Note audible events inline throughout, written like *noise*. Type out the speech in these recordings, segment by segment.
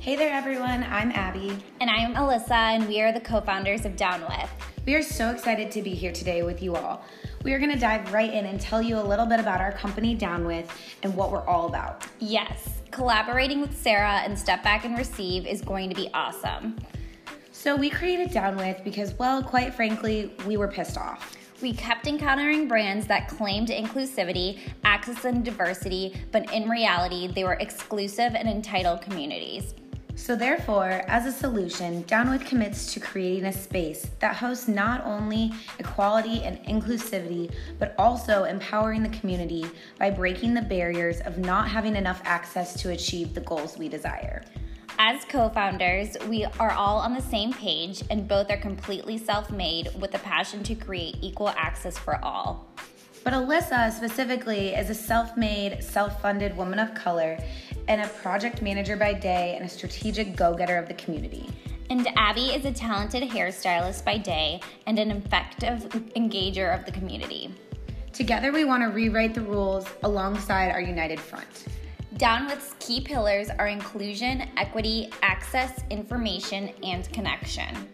Hey there, everyone. I'm Abby. And I'm Alyssa, and we are the co founders of Down With. We are so excited to be here today with you all. We are going to dive right in and tell you a little bit about our company, Down With, and what we're all about. Yes, collaborating with Sarah and Step Back and Receive is going to be awesome. So, we created Down With because, well, quite frankly, we were pissed off. We kept encountering brands that claimed inclusivity, access, and diversity, but in reality, they were exclusive and entitled communities. So, therefore, as a solution, Downwith commits to creating a space that hosts not only equality and inclusivity, but also empowering the community by breaking the barriers of not having enough access to achieve the goals we desire. As co founders, we are all on the same page and both are completely self made with a passion to create equal access for all. But Alyssa specifically is a self made, self funded woman of color and a project manager by day and a strategic go getter of the community. And Abby is a talented hairstylist by day and an effective engager of the community. Together, we want to rewrite the rules alongside our united front. Downwith's key pillars are inclusion, equity, access, information, and connection.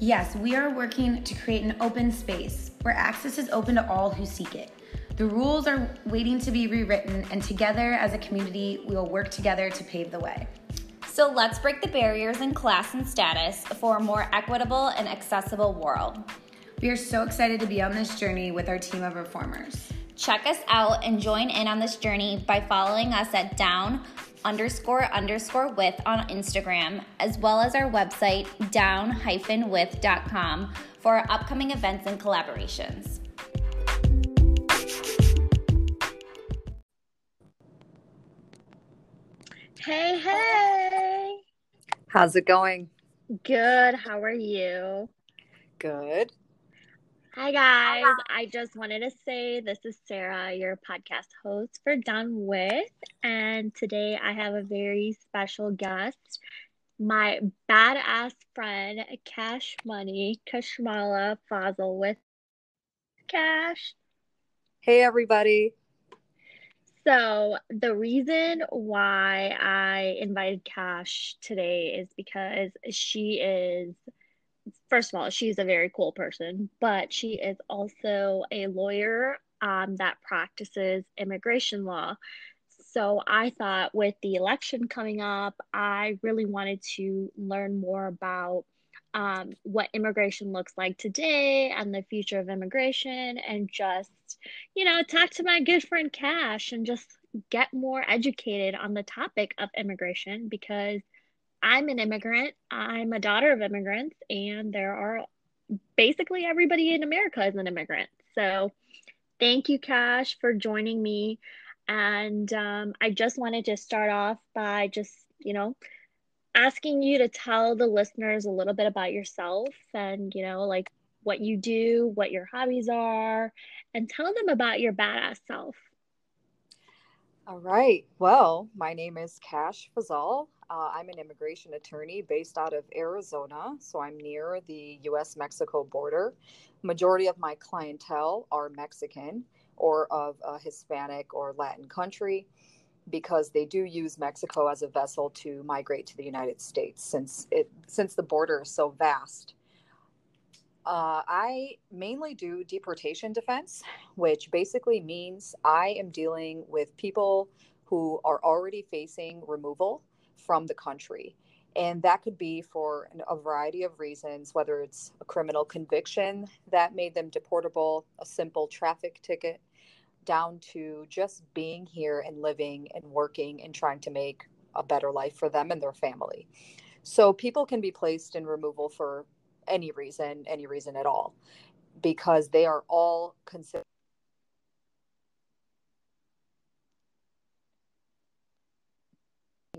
Yes, we are working to create an open space where access is open to all who seek it. The rules are waiting to be rewritten, and together as a community, we will work together to pave the way. So let's break the barriers in class and status for a more equitable and accessible world. We are so excited to be on this journey with our team of reformers. Check us out and join in on this journey by following us at down underscore underscore with on Instagram, as well as our website down hyphen with.com for our upcoming events and collaborations. Hey, hey. How's it going? Good. How are you? Good. Hi, guys. I just wanted to say this is Sarah, your podcast host for Done With. And today I have a very special guest, my badass friend, Cash Money, Kashmala Fazil with Cash. Hey, everybody. So, the reason why I invited Cash today is because she is, first of all, she's a very cool person, but she is also a lawyer um, that practices immigration law. So, I thought with the election coming up, I really wanted to learn more about um, what immigration looks like today and the future of immigration and just you know talk to my good friend cash and just get more educated on the topic of immigration because i'm an immigrant. I'm a daughter of immigrants and there are basically everybody in america is an immigrant. So thank you cash for joining me. And um, i just wanted to start off by just you know asking you to tell the listeners a little bit about yourself and, you know, like what you do, what your hobbies are, and tell them about your badass self. All right. Well, my name is Cash Fazal. Uh, I'm an immigration attorney based out of Arizona, so I'm near the US Mexico border. Majority of my clientele are Mexican or of a Hispanic or Latin country because they do use Mexico as a vessel to migrate to the United States since it since the border is so vast. Uh, I mainly do deportation defense, which basically means I am dealing with people who are already facing removal from the country. And that could be for a variety of reasons, whether it's a criminal conviction that made them deportable, a simple traffic ticket, down to just being here and living and working and trying to make a better life for them and their family. So people can be placed in removal for any reason, any reason at all, because they are all considered.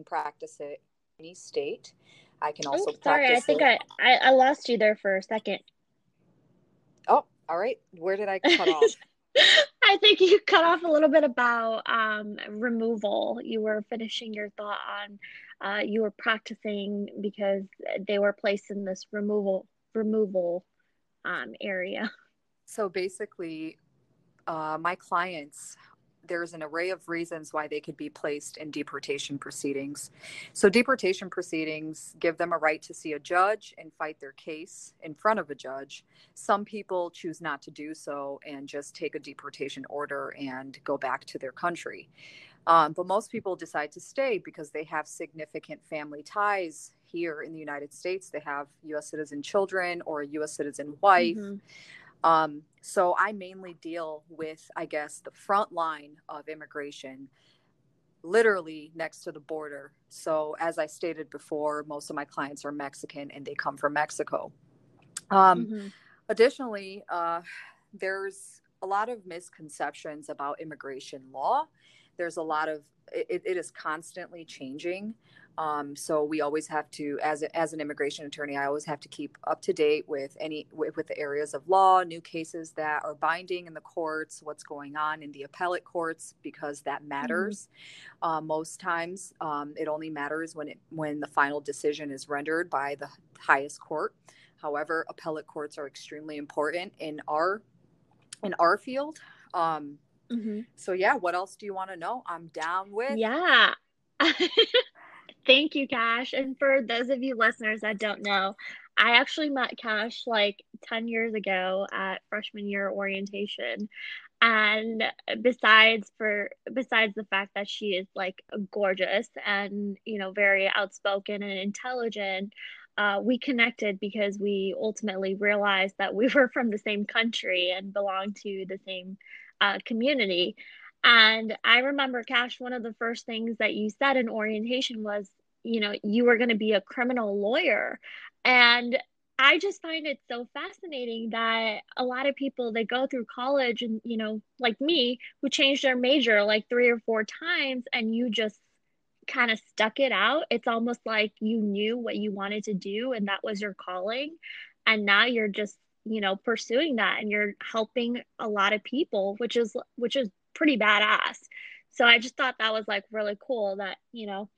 practice it in any state. I can also oh, sorry, I think I, I, I lost you there for a second. Oh, all right. Where did I cut off? *laughs* I think you cut off a little bit about um, removal. You were finishing your thought on uh, you were practicing because they were placed in this removal removal um, area. *laughs* So basically, uh, my clients there's an array of reasons why they could be placed in deportation proceedings. So, deportation proceedings give them a right to see a judge and fight their case in front of a judge. Some people choose not to do so and just take a deportation order and go back to their country. Um, but most people decide to stay because they have significant family ties here in the United States. They have US citizen children or a US citizen wife. Mm-hmm. Um, so I mainly deal with, I guess, the front line of immigration, literally next to the border. So, as I stated before, most of my clients are Mexican and they come from Mexico. Um, mm-hmm. Additionally, uh, there's a lot of misconceptions about immigration law. There's a lot of it, it is constantly changing. Um, so we always have to, as a, as an immigration attorney, I always have to keep up to date with any with, with, the areas of law, new cases that are binding in the courts, what's going on in the appellate courts, because that matters. Mm-hmm. Uh, most times, um, it only matters when it when the final decision is rendered by the highest court. However, appellate courts are extremely important in our in our field. Um, mm-hmm. So yeah, what else do you want to know? I'm down with. Yeah. *laughs* Thank you, Cash. And for those of you listeners that don't know, I actually met Cash like 10 years ago at freshman year orientation. And besides for besides the fact that she is like gorgeous and you know very outspoken and intelligent, uh, we connected because we ultimately realized that we *laughs* were from the same country and belonged to the same uh, community. And I remember, Cash, one of the first things that you said in orientation was, you know, you were going to be a criminal lawyer. And I just find it so fascinating that a lot of people they go through college and, you know, like me, who changed their major like three or four times and you just kind of stuck it out. It's almost like you knew what you wanted to do and that was your calling. And now you're just, you know, pursuing that and you're helping a lot of people, which is which is pretty badass. So I just thought that was like really cool that, you know,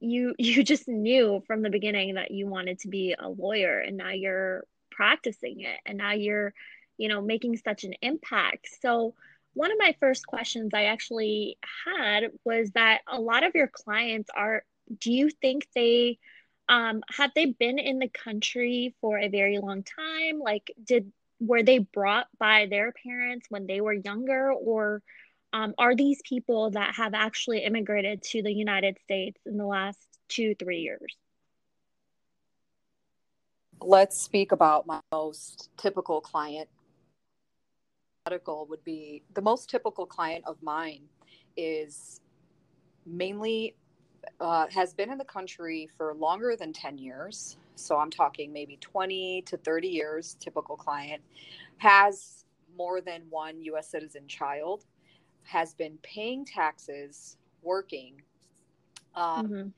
you *laughs* you just knew from the beginning that you wanted to be a lawyer and now you're practicing it and now you're, you know, making such an impact. So one of my first questions I actually had was that a lot of your clients are do you think they um, have they been in the country for a very long time like did were they brought by their parents when they were younger or um, are these people that have actually immigrated to the United States in the last two, three years? Let's speak about my most typical client. Medical would be the most typical client of mine is mainly uh, has been in the country for longer than 10 years. So I'm talking maybe 20 to 30 years, typical client, has more than one US citizen child, has been paying taxes, working. Um, mm-hmm.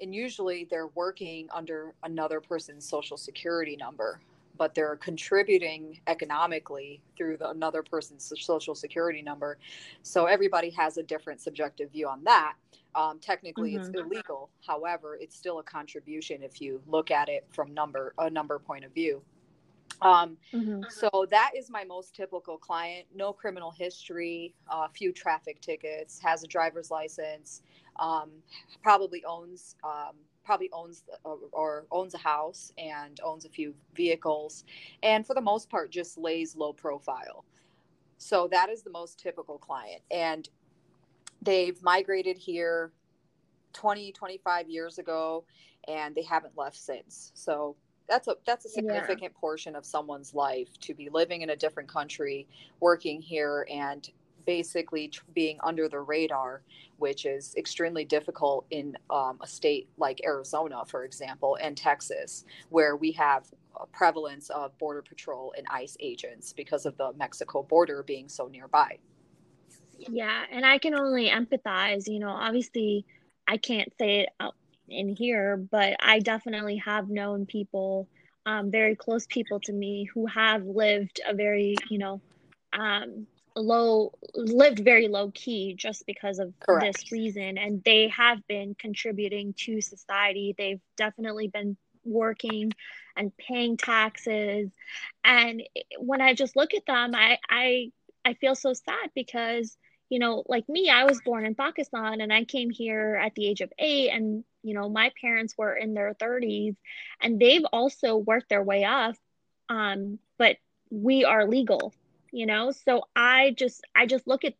And usually they're working under another person's social security number, but they're contributing economically through the, another person's social security number. So everybody has a different subjective view on that. Um, technically, mm-hmm. it's illegal. However, it's still a contribution if you look at it from number a number point of view. Um, mm-hmm. So that is my most typical client. No criminal history, a uh, few traffic tickets, has a driver's license, um, probably owns um, probably owns or, or owns a house and owns a few vehicles, and for the most part, just lays low profile. So that is the most typical client, and they've migrated here 20 25 years ago and they haven't left since so that's a that's a significant yeah. portion of someone's life to be living in a different country working here and basically being under the radar which is extremely difficult in um, a state like arizona for example and texas where we have a prevalence of border patrol and ice agents because of the mexico border being so nearby. Yeah and i can only empathize you know obviously i can't say it in here, but I definitely have known people, um, very close people to me, who have lived a very, you know, um, low, lived very low key just because of Correct. this reason. And they have been contributing to society. They've definitely been working and paying taxes. And when I just look at them, I, I, I feel so sad because you know, like me, I was born in Pakistan and I came here at the age of eight. And, you know, my parents were in their 30s and they've also worked their way up. Um, but we are legal, you know? So I just, I just look at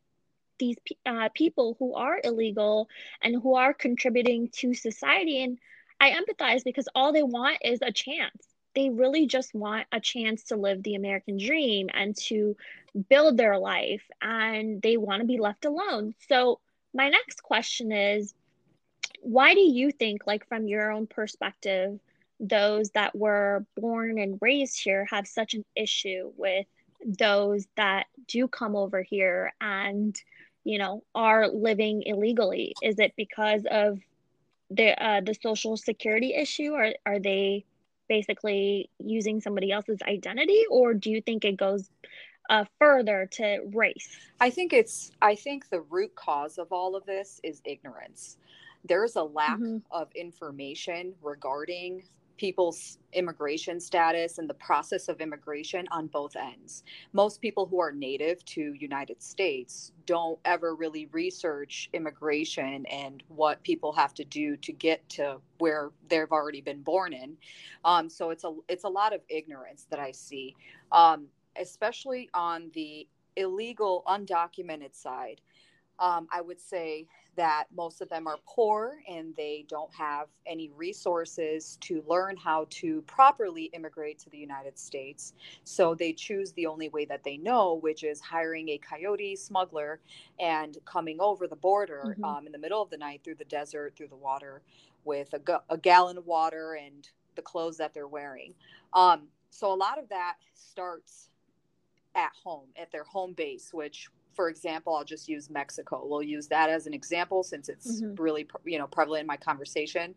these uh, people who are illegal and who are contributing to society. And I empathize because all they want is a chance they really just want a chance to live the American dream and to build their life and they want to be left alone. So, my next question is why do you think, like, from your own perspective, those that were born and raised here have such an issue with those that do come over here and, you know, are living illegally? Is it because of the uh, the social security issue, or are they basically using somebody else's identity or do you think it goes uh, further to race i think it's i think the root cause of all of this is ignorance there's a lack mm-hmm. of information regarding people's immigration status and the process of immigration on both ends. Most people who are native to United States don't ever really research immigration and what people have to do to get to where they've already been born in. Um, so it's a it's a lot of ignorance that I see, um, especially on the illegal undocumented side. Um, I would say that most of them are poor and they don't have any resources to learn how to properly immigrate to the United States. So they choose the only way that they know, which is hiring a coyote smuggler and coming over the border mm-hmm. um, in the middle of the night through the desert, through the water, with a, ga- a gallon of water and the clothes that they're wearing. Um, so a lot of that starts at home, at their home base, which for example, I'll just use Mexico. We'll use that as an example since it's mm-hmm. really you know prevalent in my conversation.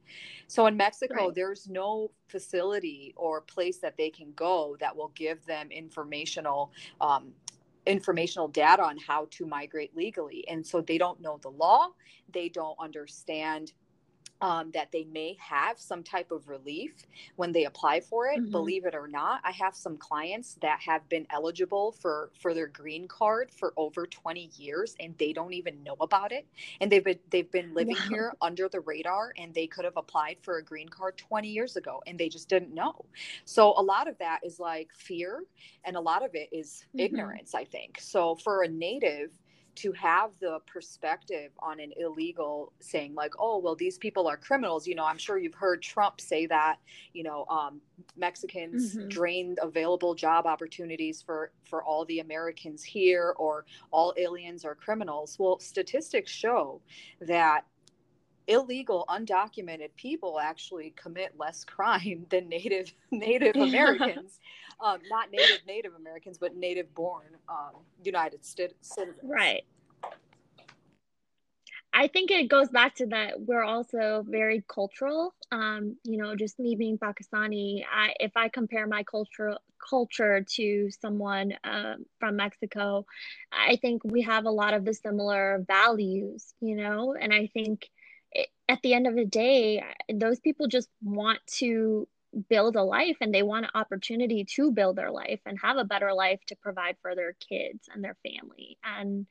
So in Mexico, right. there's no facility or place that they can go that will give them informational um, informational data on how to migrate legally, and so they don't know the law. They don't understand um, that they may have some type of relief when they apply for it. Mm-hmm. Believe it or not, I have some clients that have been eligible for for their green card for over 20 years and they don't even know about it. And they've been they've been *laughs* living wow. here under the radar and they could have applied for a green card 20 years ago and they just didn't know. So a lot of that is like fear and a lot of it is mm-hmm. ignorance, I think. So for a native to have the perspective on an illegal saying like oh well these people are criminals you know i'm sure you've heard trump say that you know um, mexicans mm-hmm. drained available job opportunities for for all the americans here or all aliens are criminals well statistics show that illegal undocumented people actually commit less crime than native *laughs* native americans um, not native native americans but native born um, united states citizens right I think it goes back to that we're also very cultural. Um, you know, just me being Pakistani, I, if I compare my cultural culture to someone uh, from Mexico, I think we have a lot of the similar values. You know, and I think at the end of the day, those people just want to build a life and they want an opportunity to build their life and have a better life to provide for their kids and their family. And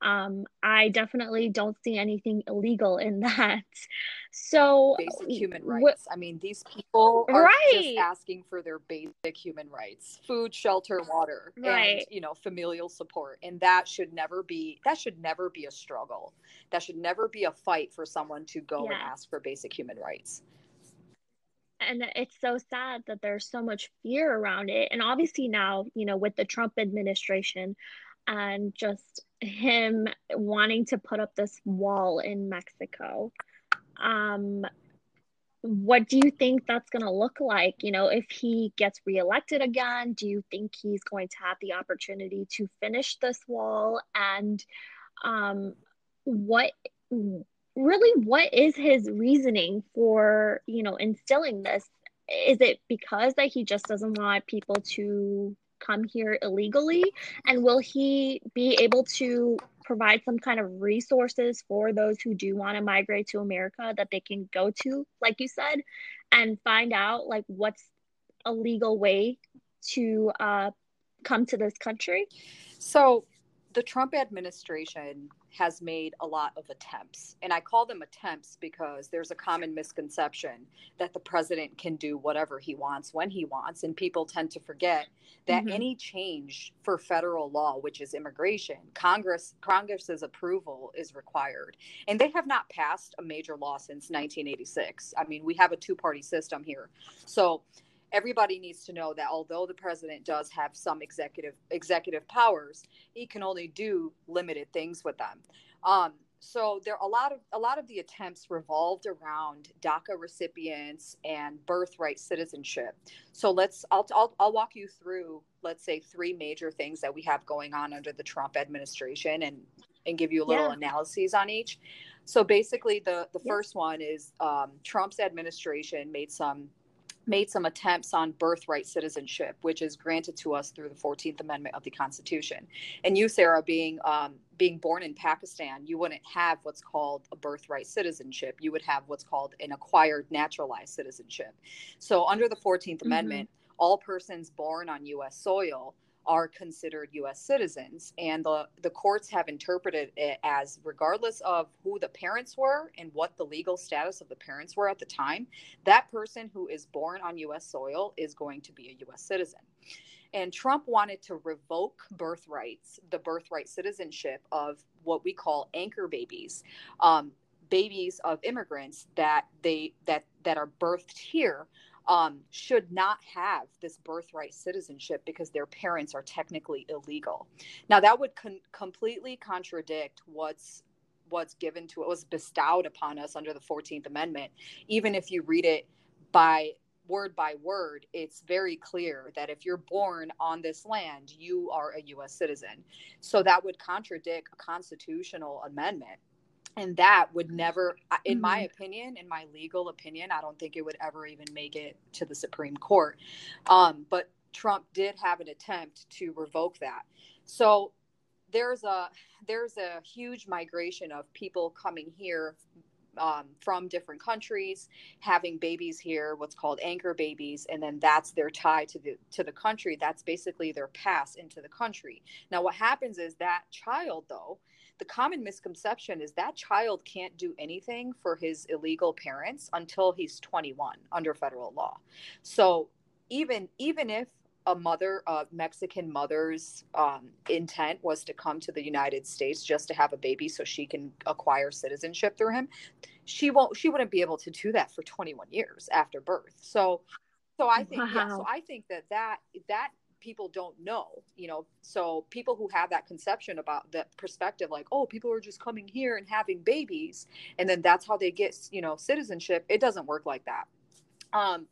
um, I definitely don't see anything illegal in *laughs* that. So basic human rights. Wh- I mean, these people are right. just asking for their basic human rights: food, shelter, water, right. and you know, familial support. And that should never be that should never be a struggle. That should never be a fight for someone to go yeah. and ask for basic human rights and it's so sad that there's so much fear around it and obviously now you know with the trump administration and just him wanting to put up this wall in Mexico. Um, what do you think that's going to look like? You know, if he gets reelected again, do you think he's going to have the opportunity to finish this wall? And um, what really, what is his reasoning for, you know, instilling this? Is it because that he just doesn't want people to come here illegally? And will he be able to provide some kind of resources for those who do want to migrate to America that they can go to, like you said, and find out like what's a legal way to uh, come to this country? So the Trump administration has made a lot of attempts. And I call them attempts because there's a common misconception that the president can do whatever he wants when he wants. And people tend to forget that mm-hmm. any change for federal law, which is immigration, Congress Congress's approval is required. And they have not passed a major law since 1986. I mean, we have a two-party system here. So everybody needs to know that although the president does have some executive executive powers, he can only do limited things with them. Um, so there a lot of a lot of the attempts revolved around DACA recipients and birthright citizenship. So let's I'll, I'll I'll walk you through let's say three major things that we have going on under the Trump administration and and give you a little yeah. analyses on each. So basically, the the yeah. first one is um, Trump's administration made some made some attempts on birthright citizenship, which is granted to us through the 14th Amendment of the Constitution. And you, Sarah, being um, being born in Pakistan, you wouldn't have what's called a birthright citizenship. You would have what's called an acquired naturalized citizenship. So, under the 14th mm-hmm. Amendment, all persons born on U.S. soil are considered U.S. citizens, and the the courts have interpreted it as regardless of who the parents were and what the legal status of the parents were at the time, that person who is born on U.S. soil is going to be a U.S. citizen. And Trump wanted to revoke birthrights, the birthright citizenship of what we call anchor babies. Um, babies of immigrants that they that that are birthed here um, should not have this birthright citizenship because their parents are technically illegal. Now that would con- completely contradict what's what's given to it was bestowed upon us under the 14th amendment. Even if you read it by word by word it's very clear that if you're born on this land you are a US citizen. So that would contradict a constitutional amendment and that would never in mm-hmm. my opinion in my legal opinion i don't think it would ever even make it to the supreme court. Um, but trump did have an attempt to revoke that. So there's a there's a huge migration of people coming here um, from different countries having babies here what's called anchor babies and then that's their tie to the to the country. That's basically their pass into the country. Now what happens is that child though the common misconception is that child can't do anything for his illegal parents until he's 21 under federal law. So even even if a mother, a Mexican mother's um, intent was to come to the United States just to have a baby so she can acquire citizenship through him, she won't. She wouldn't be able to do that for 21 years after birth. So, so I think, wow. yeah, so I think that that that people don't know you know? So people who have that conception about that perspective like oh people are just coming here and having babies and then that's how they get you know citizenship it doesn't work like that. Um,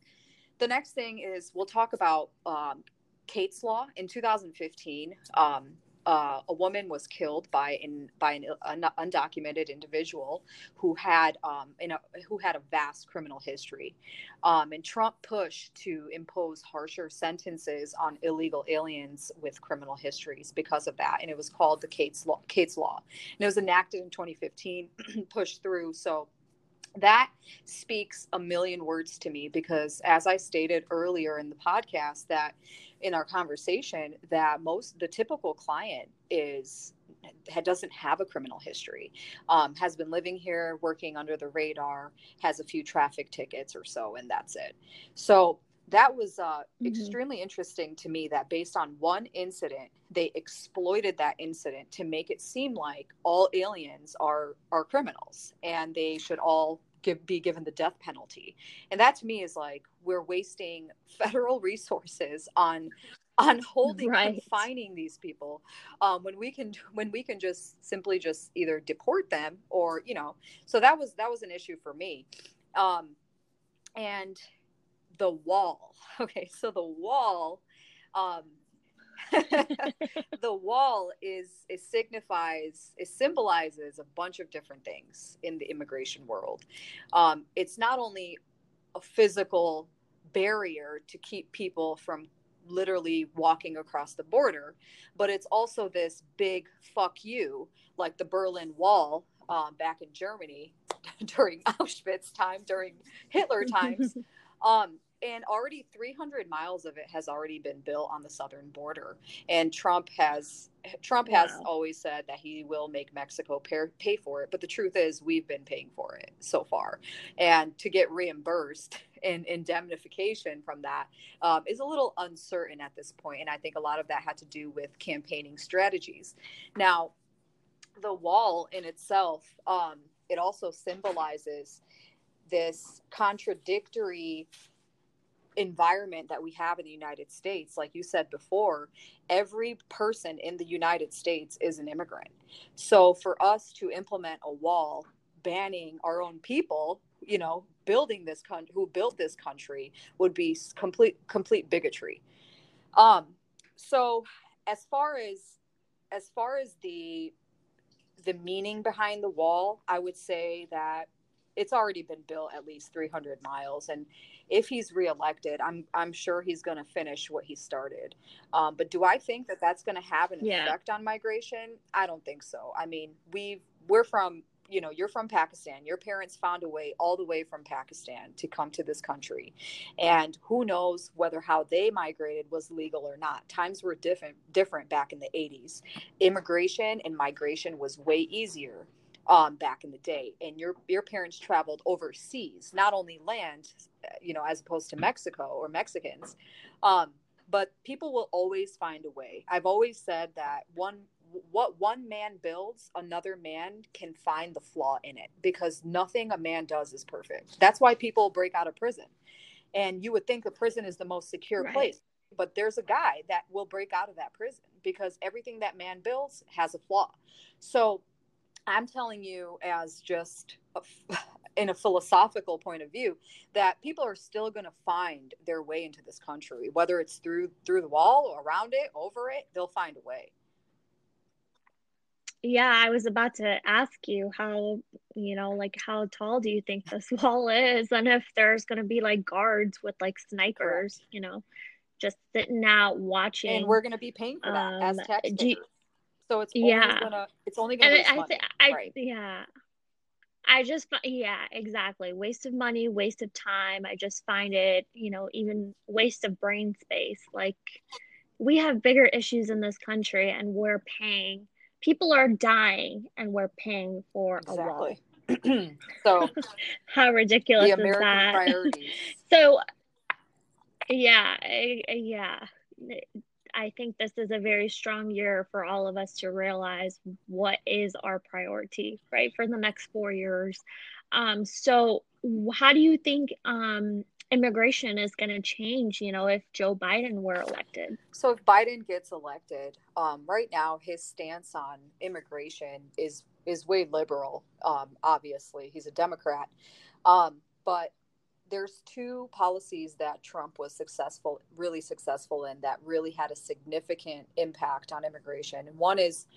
the next thing is we'll talk about um, kate's law in 2015 um, uh, a woman was killed by an by an, an undocumented individual who had um, a, who had a vast criminal history, um, and Trump pushed to impose harsher sentences on illegal aliens with criminal histories because of that, and it was called the Kate's Law. Kate's Law, and it was enacted in 2015, *clears throat* pushed through. So that speaks a million words to me because as i stated earlier in the podcast that in our conversation that most the typical client is doesn't have a criminal history um, has been living here working under the radar has a few traffic tickets or so and that's it so that was uh, mm-hmm. extremely interesting to me that based on one incident they exploited that incident to make it seem like all aliens are are criminals and they should all give, be given the death penalty. And that to me is like we're wasting *laughs* federal resources on on holding right. confining these people um, when we can when we can just simply just either deport them or you know so that was that was an issue for me um, and the wall *laughs* okay so the wall um, *laughs* the wall is it signifies it symbolizes a bunch of different things in the immigration world. Um, it's not only a physical barrier to keep people from literally walking across the border but it's also this big fuck you like the berlin wall um, back in germany *laughs* during auschwitz time during hitler times. *laughs* Um, and already 300 miles of it has already been built on the southern border and trump has trump has wow. always said that he will make mexico pay, pay for it but the truth is we've been paying for it so far and to get reimbursed *laughs* in indemnification from that um, is a little uncertain at this point. point and i think a lot of that had to do with campaigning strategies now the wall in itself um, it also symbolizes this contradictory environment that we have in the United States, like you said before, every person in the United States is an immigrant. So for us to implement a wall banning our own people, you know, building this country, who built this country, would be complete complete bigotry. Um, so as far as as far as the the meaning behind the wall, I would say that it's already been built at least 300 miles and if he's reelected i'm i'm sure he's going to finish what he started. Um, but do i think that that's going to have an yeah. effect on migration? I don't think so. I mean we've we're from you know you're from pakistan. Your parents found a way all the way from pakistan to come to this country. And who knows whether how they migrated was legal or not. Times were different different back in the 80s immigration and migration was way easier um, back in the day. And your your parents traveled overseas, not only land, you know, as opposed to Mexico or Mexicans. Um, but people will always find a way. I've always said that one what one man builds, another man can find the flaw in it because nothing a man does is perfect. That's why people break out of prison. And you would think the prison is the most secure right. place, but there's a guy that will break out of that prison because everything that man builds has a flaw. So I'm telling you, as just a, *laughs* in a philosophical point of view, that people are still going to find their way into this country, whether it's through through the wall, or around it, over it. They'll find a way. Yeah, I was about to ask you how, you know, like how tall do you think *laughs* this wall is, and if there's going to be like guards with like snipers, you know, just sitting out watching. And we're going to be paying for that um, as taxpayers. So it's only yeah. gonna it's only gonna and I, th- I right. yeah. I just yeah, exactly. Waste of money, waste of time. I just find it, you know, even waste of brain space. Like we have bigger issues in this country and we're paying people are dying and we're paying for exactly. a *clears throat* wall. so *laughs* how ridiculous is that? *laughs* so yeah, yeah I think this is a very strong year for all of us to realize what is our priority, right, for the next four years. Um, so, how do you think um, immigration is going to change, you know, if Joe Biden were elected? So, if Biden gets elected, um, right now his stance on immigration is is way liberal. Um, obviously, he's a Democrat, um, but there's two policies that Trump was successful, really successful in that really had a significant impact on immigration. And one is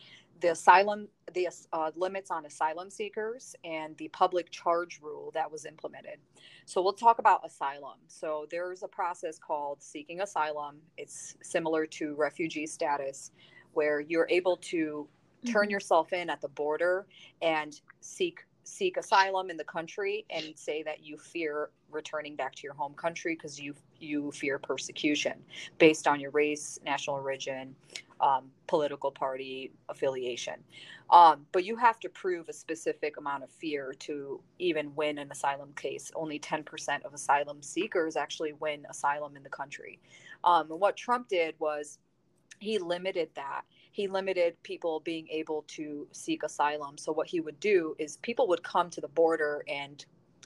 the asylum, the uh, limits on asylum seekers, and the public charge rule that was implemented. So we'll talk about asylum. So there's a process called seeking asylum. It's similar to refugee status, where you're able to turn mm-hmm. yourself in at the border and seek seek asylum in the country and say that you fear returning back to your home country because you you fear persecution based on your race, national origin, um, political party affiliation. Um, but you have to prove a specific amount of fear to even win an asylum case. Only 10% of asylum seekers actually win asylum in the country. Um, and what Trump did was he limited that he limited people being able to seek asylum. So what he would do is people would come to the border and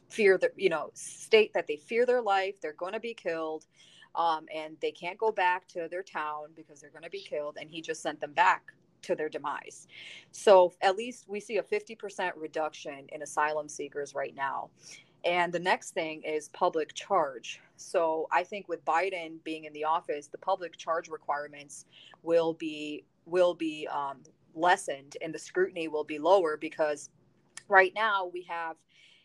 fear that you know state that they fear their life, they're going to be killed, um, and they can't go back to their town because they're going to be killed. And he just sent them back to their demise. So at least we see a 50% reduction in asylum seekers right now. And the next thing is public charge. So I think with Biden being in the office, the public charge requirements will be will be um, lessened and the scrutiny will be lower because right now we have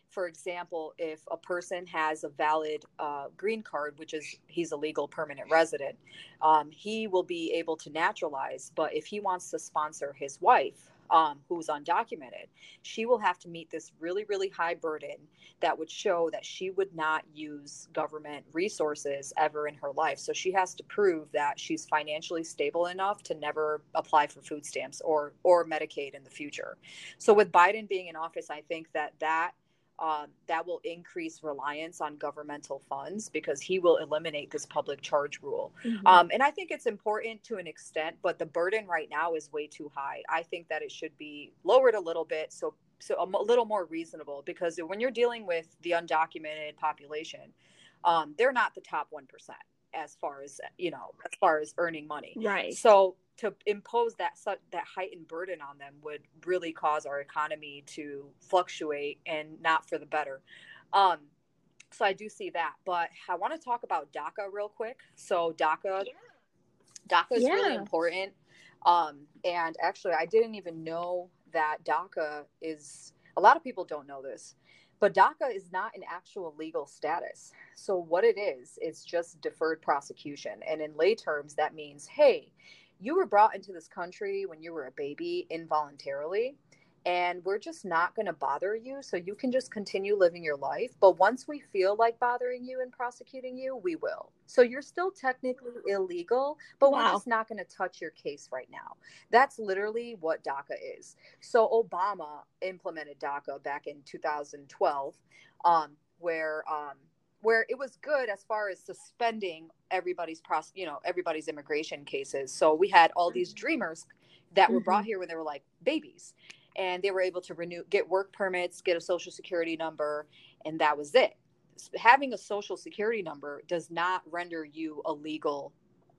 for example if a person has a valid uh, green card which is he's a legal permanent resident um, he will be able to naturalize. But if he wants to sponsor his wife um, who's undocumented. She will have to meet this really, really high burden that would show that she would not use government resources ever in her life. So she has to prove that she's financially stable enough to never apply for food stamps or or Medicaid in the future. So with Biden being in office, I think that that um, that will increase reliance on governmental funds because he will eliminate this public charge rule. Mm-hmm. Um, and I think it's important to an extent, but the burden right now is way too high. I think that it should be lowered a little bit so so a little more reasonable because when you're dealing with the undocumented population, um, they're not the top one percent as far as you know as far as earning money. Right. So to impose that that heightened burden on them would really cause our economy to fluctuate and not for the better. Um, so I do see that, but I want to talk about DACA real quick. So DACA, yeah. DACA is yeah. really important. Um, and actually, I didn't even know that DACA is. A lot of people don't know this, but DACA is not an actual legal status. So what it is, it's just deferred prosecution, and in lay terms, that means, hey, you were brought into this country when you were a baby involuntarily and we're just not going to bother you so you can just continue living your life but once we feel like bothering you and prosecuting you we will. So you're still technically illegal but wow. we're just not going to touch your case right now. That's literally what daca is. So obama implemented daca back in 2012 um, where um, where it was good as far as suspending everybody's pros you know everybody's immigration cases. So we had all these mm-hmm. dreamers that were brought mm-hmm. here when they were like babies and they were able to renew get work permits get a social security number and that was it. Having a social security number does not render you a legal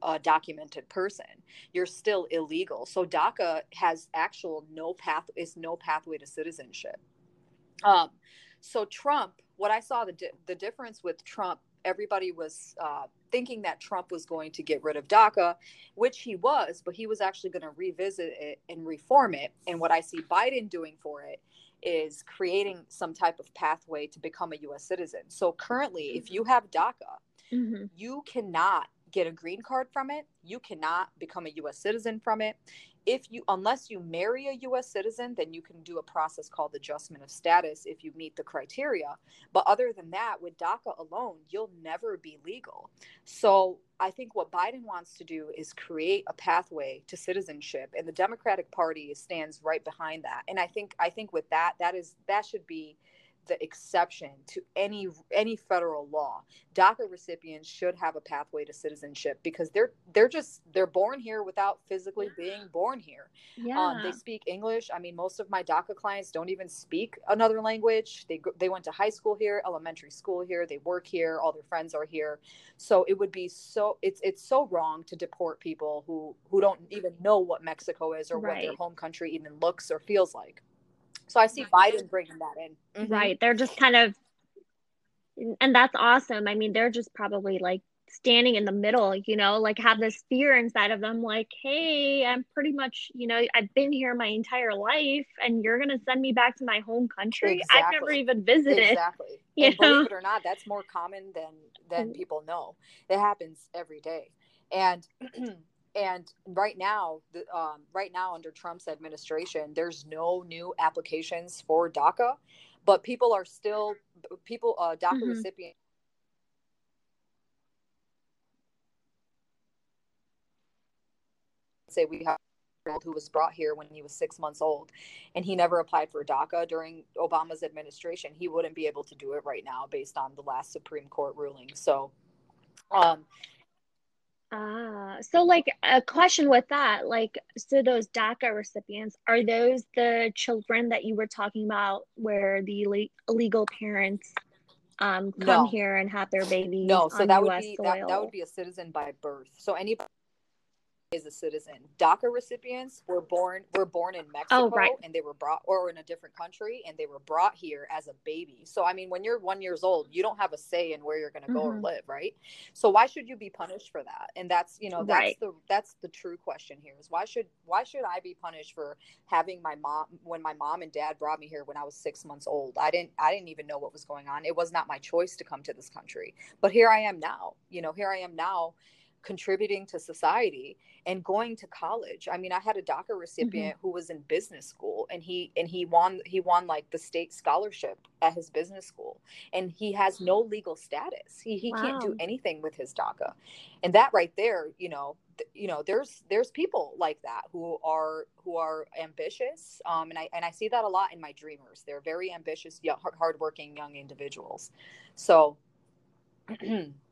uh, documented person. You're still illegal. So daca has actual no path is no pathway to citizenship. Um, so trump what I saw the di- the difference with Trump, everybody was uh, thinking that Trump was going to get rid of DACA, which he was, but he was actually going to revisit it and reform it. And what I see Biden doing for it is creating some type of pathway to become a U.S. citizen. So currently, if you have DACA, mm-hmm. you cannot get a green card from it. You cannot become a U.S. citizen from it if you unless you marry a US citizen then you can do a process called adjustment of status if you meet the criteria. But other than that with DACA alone you'll never be legal. So I think what Biden wants to do is create a pathway to citizenship and the Democratic Party stands right behind that. And I think I think with that that is that should be the exception to any any federal law. DACA recipients should have a pathway to citizenship because they're they're just they're born here without physically being born here. Yeah. Um, they speak English. I mean, most of my DACA clients don't even speak another language. They they went to high school here, elementary school here. They work here. All their friends are here. So it would be so it's it's so wrong to deport people who who don't even know what Mexico is or right. what their home country even looks or feels like. So I see Biden bringing that in. Mm-hmm. Right. They're just kind of, and that's awesome. I mean, they're just probably like standing in the middle, you know, like have this fear inside of them, like, hey, I'm pretty much, you know, I've been here my entire life and you're going to send me back to my home country. Exactly. I've never even visited. Exactly. *laughs* You and know? believe it or not, that's more common than, than mm. people know. It happens every day. And *clears throat* and right now the, um, right now under trump's administration there's no new applications for daca but people are still people uh, daca mm-hmm. recipients say we have who was brought here when he was six months old and he never applied for daca during obama's administration he wouldn't be able to do it right now based on the last supreme court ruling so um, Ah, so like a question with that, like, so those DACA recipients, are those the children that you were talking about where the illegal parents um come no. here and have their babies? No, so that US would be that, that would be a citizen by birth. So any is a citizen. DACA recipients were born were born in Mexico oh, right. and they were brought or in a different country and they were brought here as a baby. So I mean when you're 1 years old, you don't have a say in where you're going to go mm-hmm. or live, right? So why should you be punished for that? And that's, you know, that's right. the that's the true question here is why should why should I be punished for having my mom when my mom and dad brought me here when I was 6 months old? I didn't I didn't even know what was going on. It was not my choice to come to this country. But here I am now. You know, here I am now contributing to society and going to college. I mean, I had a DACA recipient mm-hmm. who was in business school and he and he won he won like the state scholarship at his business school and he has no legal status. He he wow. can't do anything with his DACA. And that right there, you know, th- you know, there's there's people like that who are who are ambitious um and I and I see that a lot in my dreamers. They're very ambitious, young, hardworking young individuals. So *clears throat*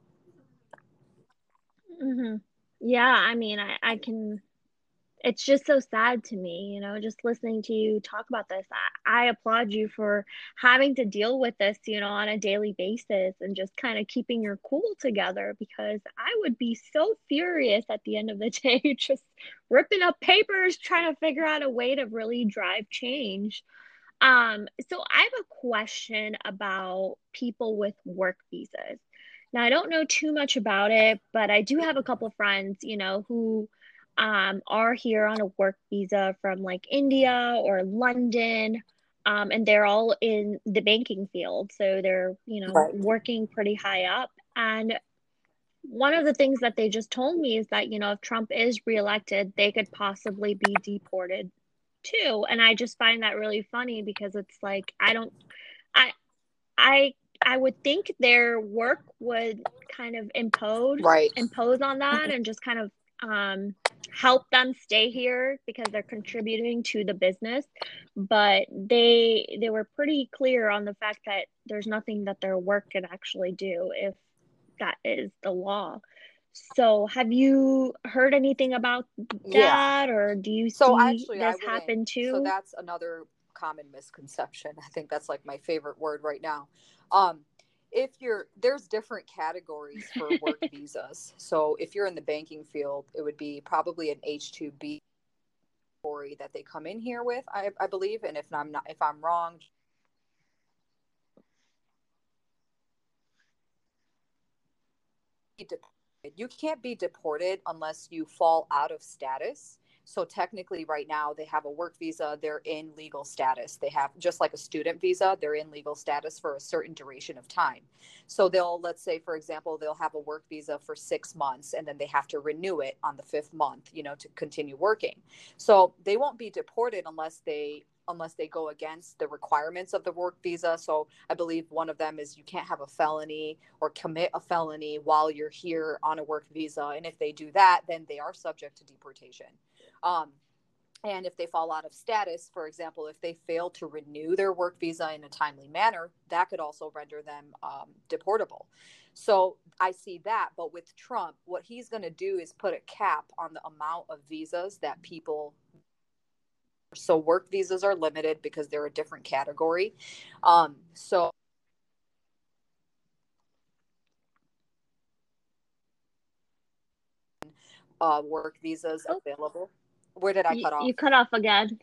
Mm-hmm. Yeah, I mean, I, I can. It's just so sad to me, you know, just listening to you talk about this. I, I applaud you for having to deal with this, you know, on a daily basis and just kind of keeping your cool together because I would be so furious at the end of the *laughs* day, just ripping up papers, trying to figure out a way to really drive change. Um, so I have a question about people with work visas. Now, I don't know too much about it, but I do have a couple of friends, you know, who um, are here on a work visa from like India or London. Um, and they're all in the banking field. So they're, you know, right. working pretty high up. And one of the things that they just told me is that, you know, if Trump is reelected, they could possibly be deported too. And I just find that really funny because it's like, I don't, I, I I would think their work would kind of impose right. impose on that and just kind of um, help them stay here because they're contributing to the business. But they they were pretty clear on the fact that there's nothing that their work can actually do if that is the law. So have you heard anything about that yeah. or do you so see actually, this happen too? So that's another common misconception. I think that's like my favorite word right now. Um, if you're there's different categories for work *laughs* visas. So if you're in the banking field, it would be probably an H2B that they come in here with, I, I believe. And if I'm not, if I'm wrong, you can't be deported unless you fall out of status so technically, right now, they have a work visa, they're in legal status. They have just like a student visa, they're in legal status for a certain duration of time. So they'll, let's say, for example, they'll have a work visa for six months and then they have to renew it on the fifth month, you know, to continue working. So they won't be deported unless they unless they go against the requirements of the work visa. So I believe one of them is you can't have a felony or commit a felony while you're here on a work visa. And if they do that, then they are subject to deportation. Um, and if they fall out of status, for example, if they fail to renew their work visa in a timely manner, that could also render them um, deportable. So I see that. But with Trump, what he's going to do is put a cap on the amount of visas that people. So work visas are limited because they're a different category. Um, so uh, work visas oh. available. Where did I you, cut off? You cut off again.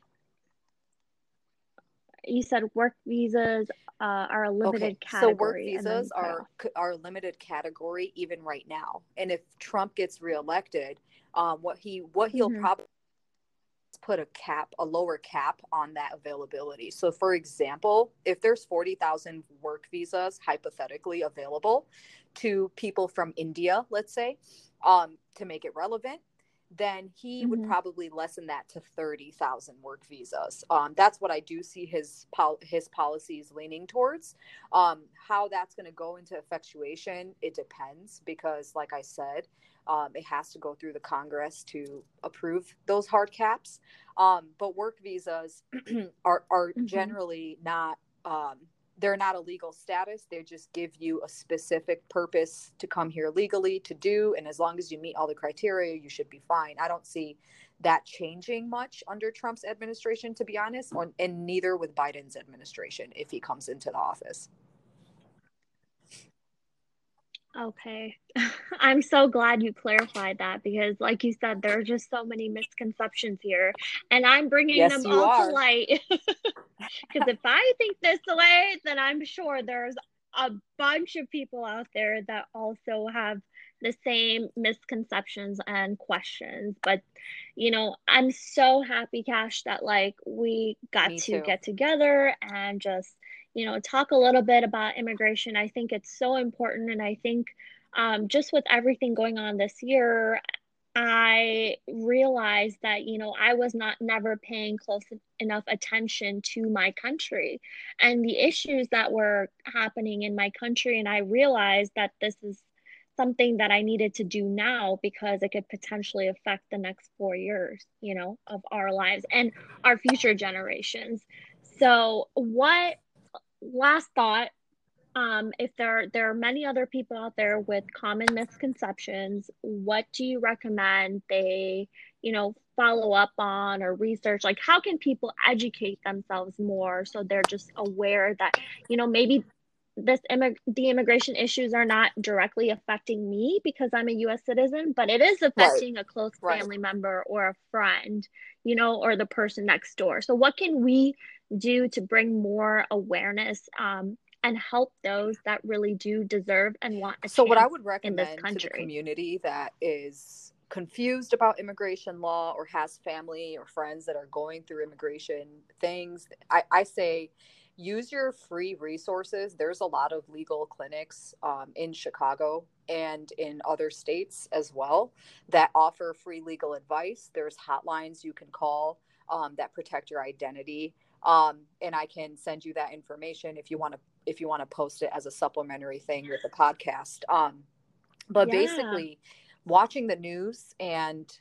You said work visas uh, are a limited okay. category. So work visas are are a limited category even right now. And if Trump gets reelected, um, what he what he'll mm-hmm. probably put a cap, a lower cap on that availability. So, for example, if there's 40,000 work visas hypothetically available to people from India, let's say, um, to make it relevant, then he mm-hmm. would probably lessen that to 30,000 work visas. Um, that's what I do see his pol- his policies leaning towards. Um, how that's going to go into effectuation, it depends because, like I said, um, it has to go through the Congress to approve those hard caps. Um, but work visas *clears throat* are are mm-hmm. generally not um, they're not a legal status. They just give you a specific purpose to come here legally to do. And as long as you meet all the criteria, you should be fine. I don't see that changing much under Trump's administration, to be honest, and neither with Biden's administration if he comes into the office. Okay. *laughs* I'm so glad you clarified that because, like you said, there are just so many misconceptions here. And I'm bringing yes, them all are. to light. *laughs* Because if I think this way, then I'm sure there's a bunch of people out there that also have the same misconceptions and questions. But, you know, I'm so happy, Cash, that like we got Me to too. get together and just you know, talk a little bit about immigration. I think it's so important. And I think um, just with everything going on this year, I realized that, you know, I was not never paying close enough attention to my country and the issues that were happening in my country. And I realized that this is something that I needed to do now because it could potentially affect the next four years, you know, of our lives and our future generations. So, what last thought um, if there there are many other people out there with common misconceptions, what do you recommend they, you know, follow up on or research? Like, how can people educate themselves more so they're just aware that, you know, maybe this immig- the immigration issues are not directly affecting me because I'm a U.S. citizen, but it is affecting right. a close family right. member or a friend, you know, or the person next door. So, what can we do to bring more awareness um, and help those that really do deserve and want so what i would recommend to the community that is confused about immigration law or has family or friends that are going through immigration things i, I say use your free resources. There's a lot of legal clinics um, in chicago and in other states as well that offer free legal advice. There's hotlines you can call um, that protect your identity um, and i can send you that information if you want to if you want to post it as a supplementary thing with the podcast. Um, but yeah. basically, watching the news and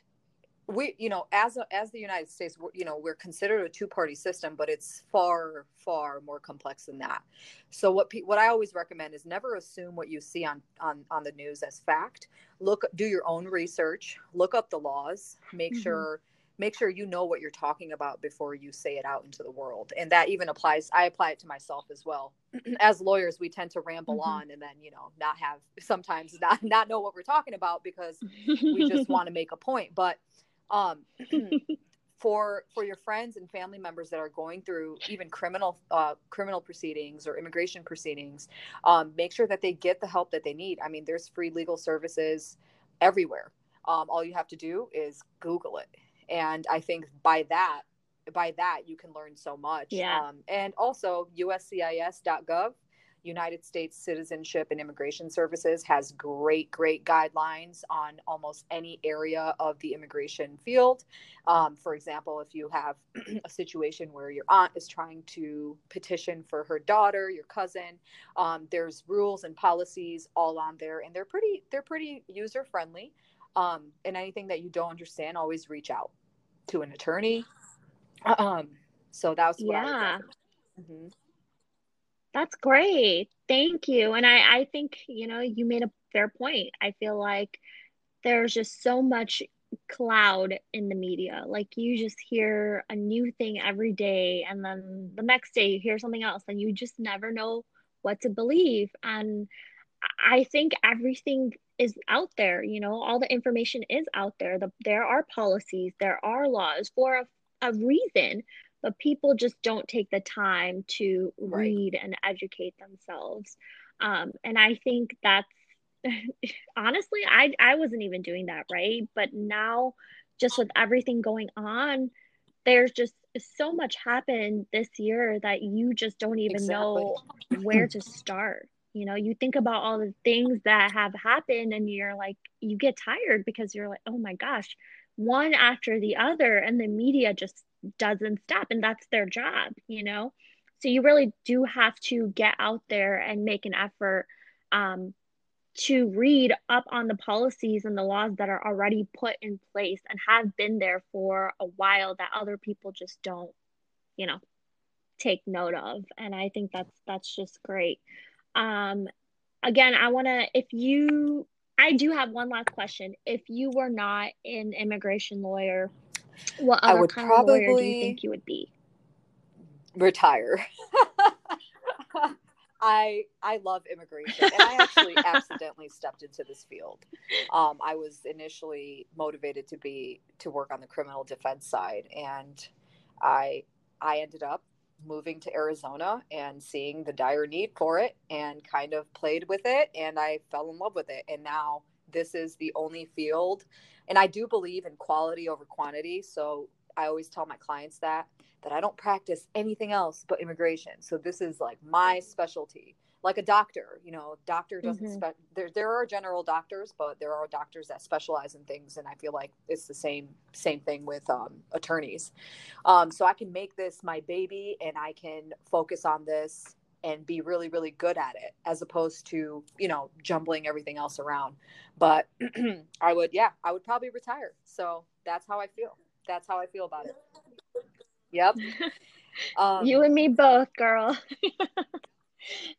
we, you know, as a, as the United States, you know, we're considered a two party system, but it's far far more complex than that. So what pe- what I always recommend is never assume what you see on on on the news as fact. Look, do your own research, look up the laws, make mm-hmm. sure make sure you know what you're talking about before you say it out into the world. And that even applies i apply it to myself as well. *clears throat* As lawyers we tend to ramble mm-hmm. on and then you know not have *laughs* sometimes not not know what we're talking about because we just *laughs* want to make a point. But um *clears throat* for for your friends and family members that are going through even criminal uh, criminal proceedings or immigration proceedings um, make sure that they get the help that they need. I mean there's free legal services everywhere. Um, all you have to do is google it and i think by that by that you can learn so much. Yeah. Um, and also uscis.gov united states citizenship and immigration services has great great guidelines on almost any area of the immigration field. Um, for example if you have *clears throat* a situation where your aunt is trying to petition for her daughter your cousin um, there's rules and policies all on there and they're pretty they're pretty user friendly um, and anything that you don't understand, always reach out to an attorney. Um, so that's what yeah. Mm-hmm. That's great. Thank you. And I, I think, you know, you made a fair point. I feel like there's just so much cloud in the media. Like you just hear a new thing every day, and then the next day you hear something else, and you just never know what to believe. And I think everything is out there you know all the information is out there the, there are policies there are laws for a, a reason but people just don't take the time to right. read and educate themselves um, and i think that's *laughs* honestly i i wasn't even doing that right but now just with everything going on there's just so much happened this year that you just don't even exactly. know where *clears throat* to start you know you think about all the things that have happened and you're like you get tired because you're like oh my gosh one after the other and the media just doesn't stop and that's their job you know? So you really do have to get out there and make an effort um, to read up on the policies and the laws that are already put in place and have been there for a while that other people just don't you know take note of and i think that's that's just great um, again, I want to, if you, I do have one last question. If you were not an immigration lawyer, what other kind of lawyer do you think you would be? Retire. *laughs* I I love immigration, and I actually *laughs* accidentally stepped into this field. Um, I was initially motivated to be to work on the criminal defense side, and I I ended up moving to Arizona and seeing the dire need for it and kind of played with it and I fell in love with it and now this is the only field and I do believe in quality over quantity so I always tell my clients that that I don't practice anything else but immigration. So this is like my specialty. Like a doctor, you know, doctor doesn't Mhm. spe- there there are general doctors, but there are doctors that specialize in things and I feel like it's the same same thing with um, attorneys. Um, so I can make this my baby and I can focus on this and be really really good at it as opposed to, you know, jumbling everything else around. But *clears throat* I would yeah, I would probably retire. So that's how I feel. That's how I feel about it. Yep. *laughs* Um, you and me both, girl. *laughs*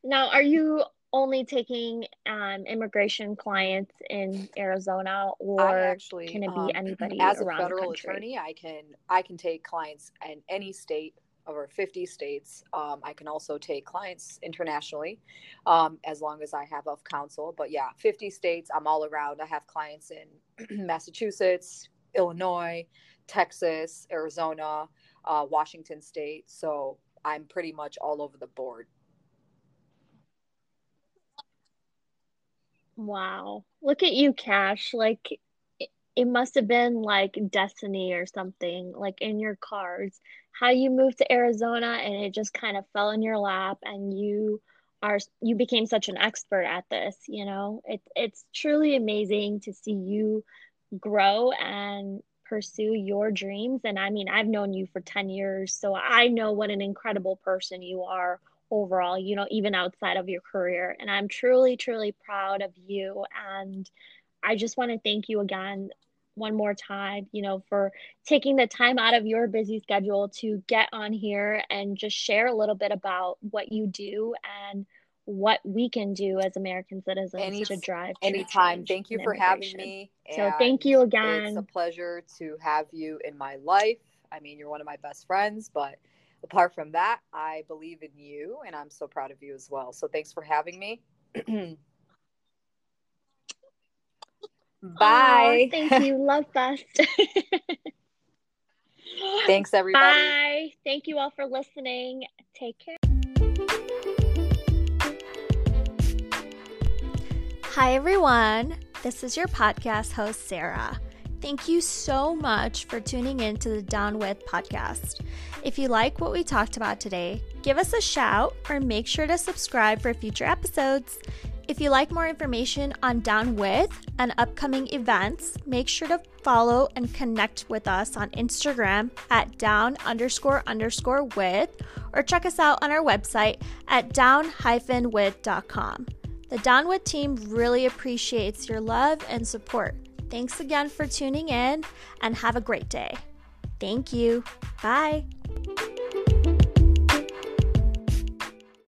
now, are you only taking um, immigration clients in Arizona, or actually can it be um, anybody as a federal attorney i can i can take clients in any state over 50 states. Um, i can also take clients internationally um, as long as i have of counsel. But yeah 50 states i'm all around. I have clients in *clears throat* massachusetts illinois texas arizona uh, washington state. So i'm pretty much all over the board Wow. Look at you, Cash. Like it, must have been like destiny or something, like in your cards. How you moved to Arizona and it just kind of fell in your lap and you are you became such an expert at this, you know? It, it's truly amazing to see you grow and pursue your dreams. And I mean, I've known you for 10 years, so I know what an incredible person you are overall, you know, even outside of your career. And I'm truly, truly proud of you. And I just want to thank you again one more time, you know, for taking the time out of your busy schedule to get on here and just share a little bit about what you do and what we can do as American citizens Any- to drive anytime thank you for having me So thank you again. It's a pleasure to have you in my life. I mean, you're one of my best friends, but apart from that, I believe in you and I'm so proud of you as well. So thanks for having me. *clears throat* Bye. Aw, thank you. *laughs* Love best. Thanks, everybody. Bye. Thank you all for listening. Take care. Hi, everyone. This is your podcast host, Sarah. Thank you so much for tuning in to the Down With podcast. If you like what we talked about today, give us a shout or make sure to subscribe for future episodes. If you like more information on Down With and upcoming events, make sure to follow and connect with us on Instagram at down underscore underscore with or check us out on our website at down with.com. The With team really appreciates your love and support. Thanks again for tuning in and have a great day. Thank you. Bye.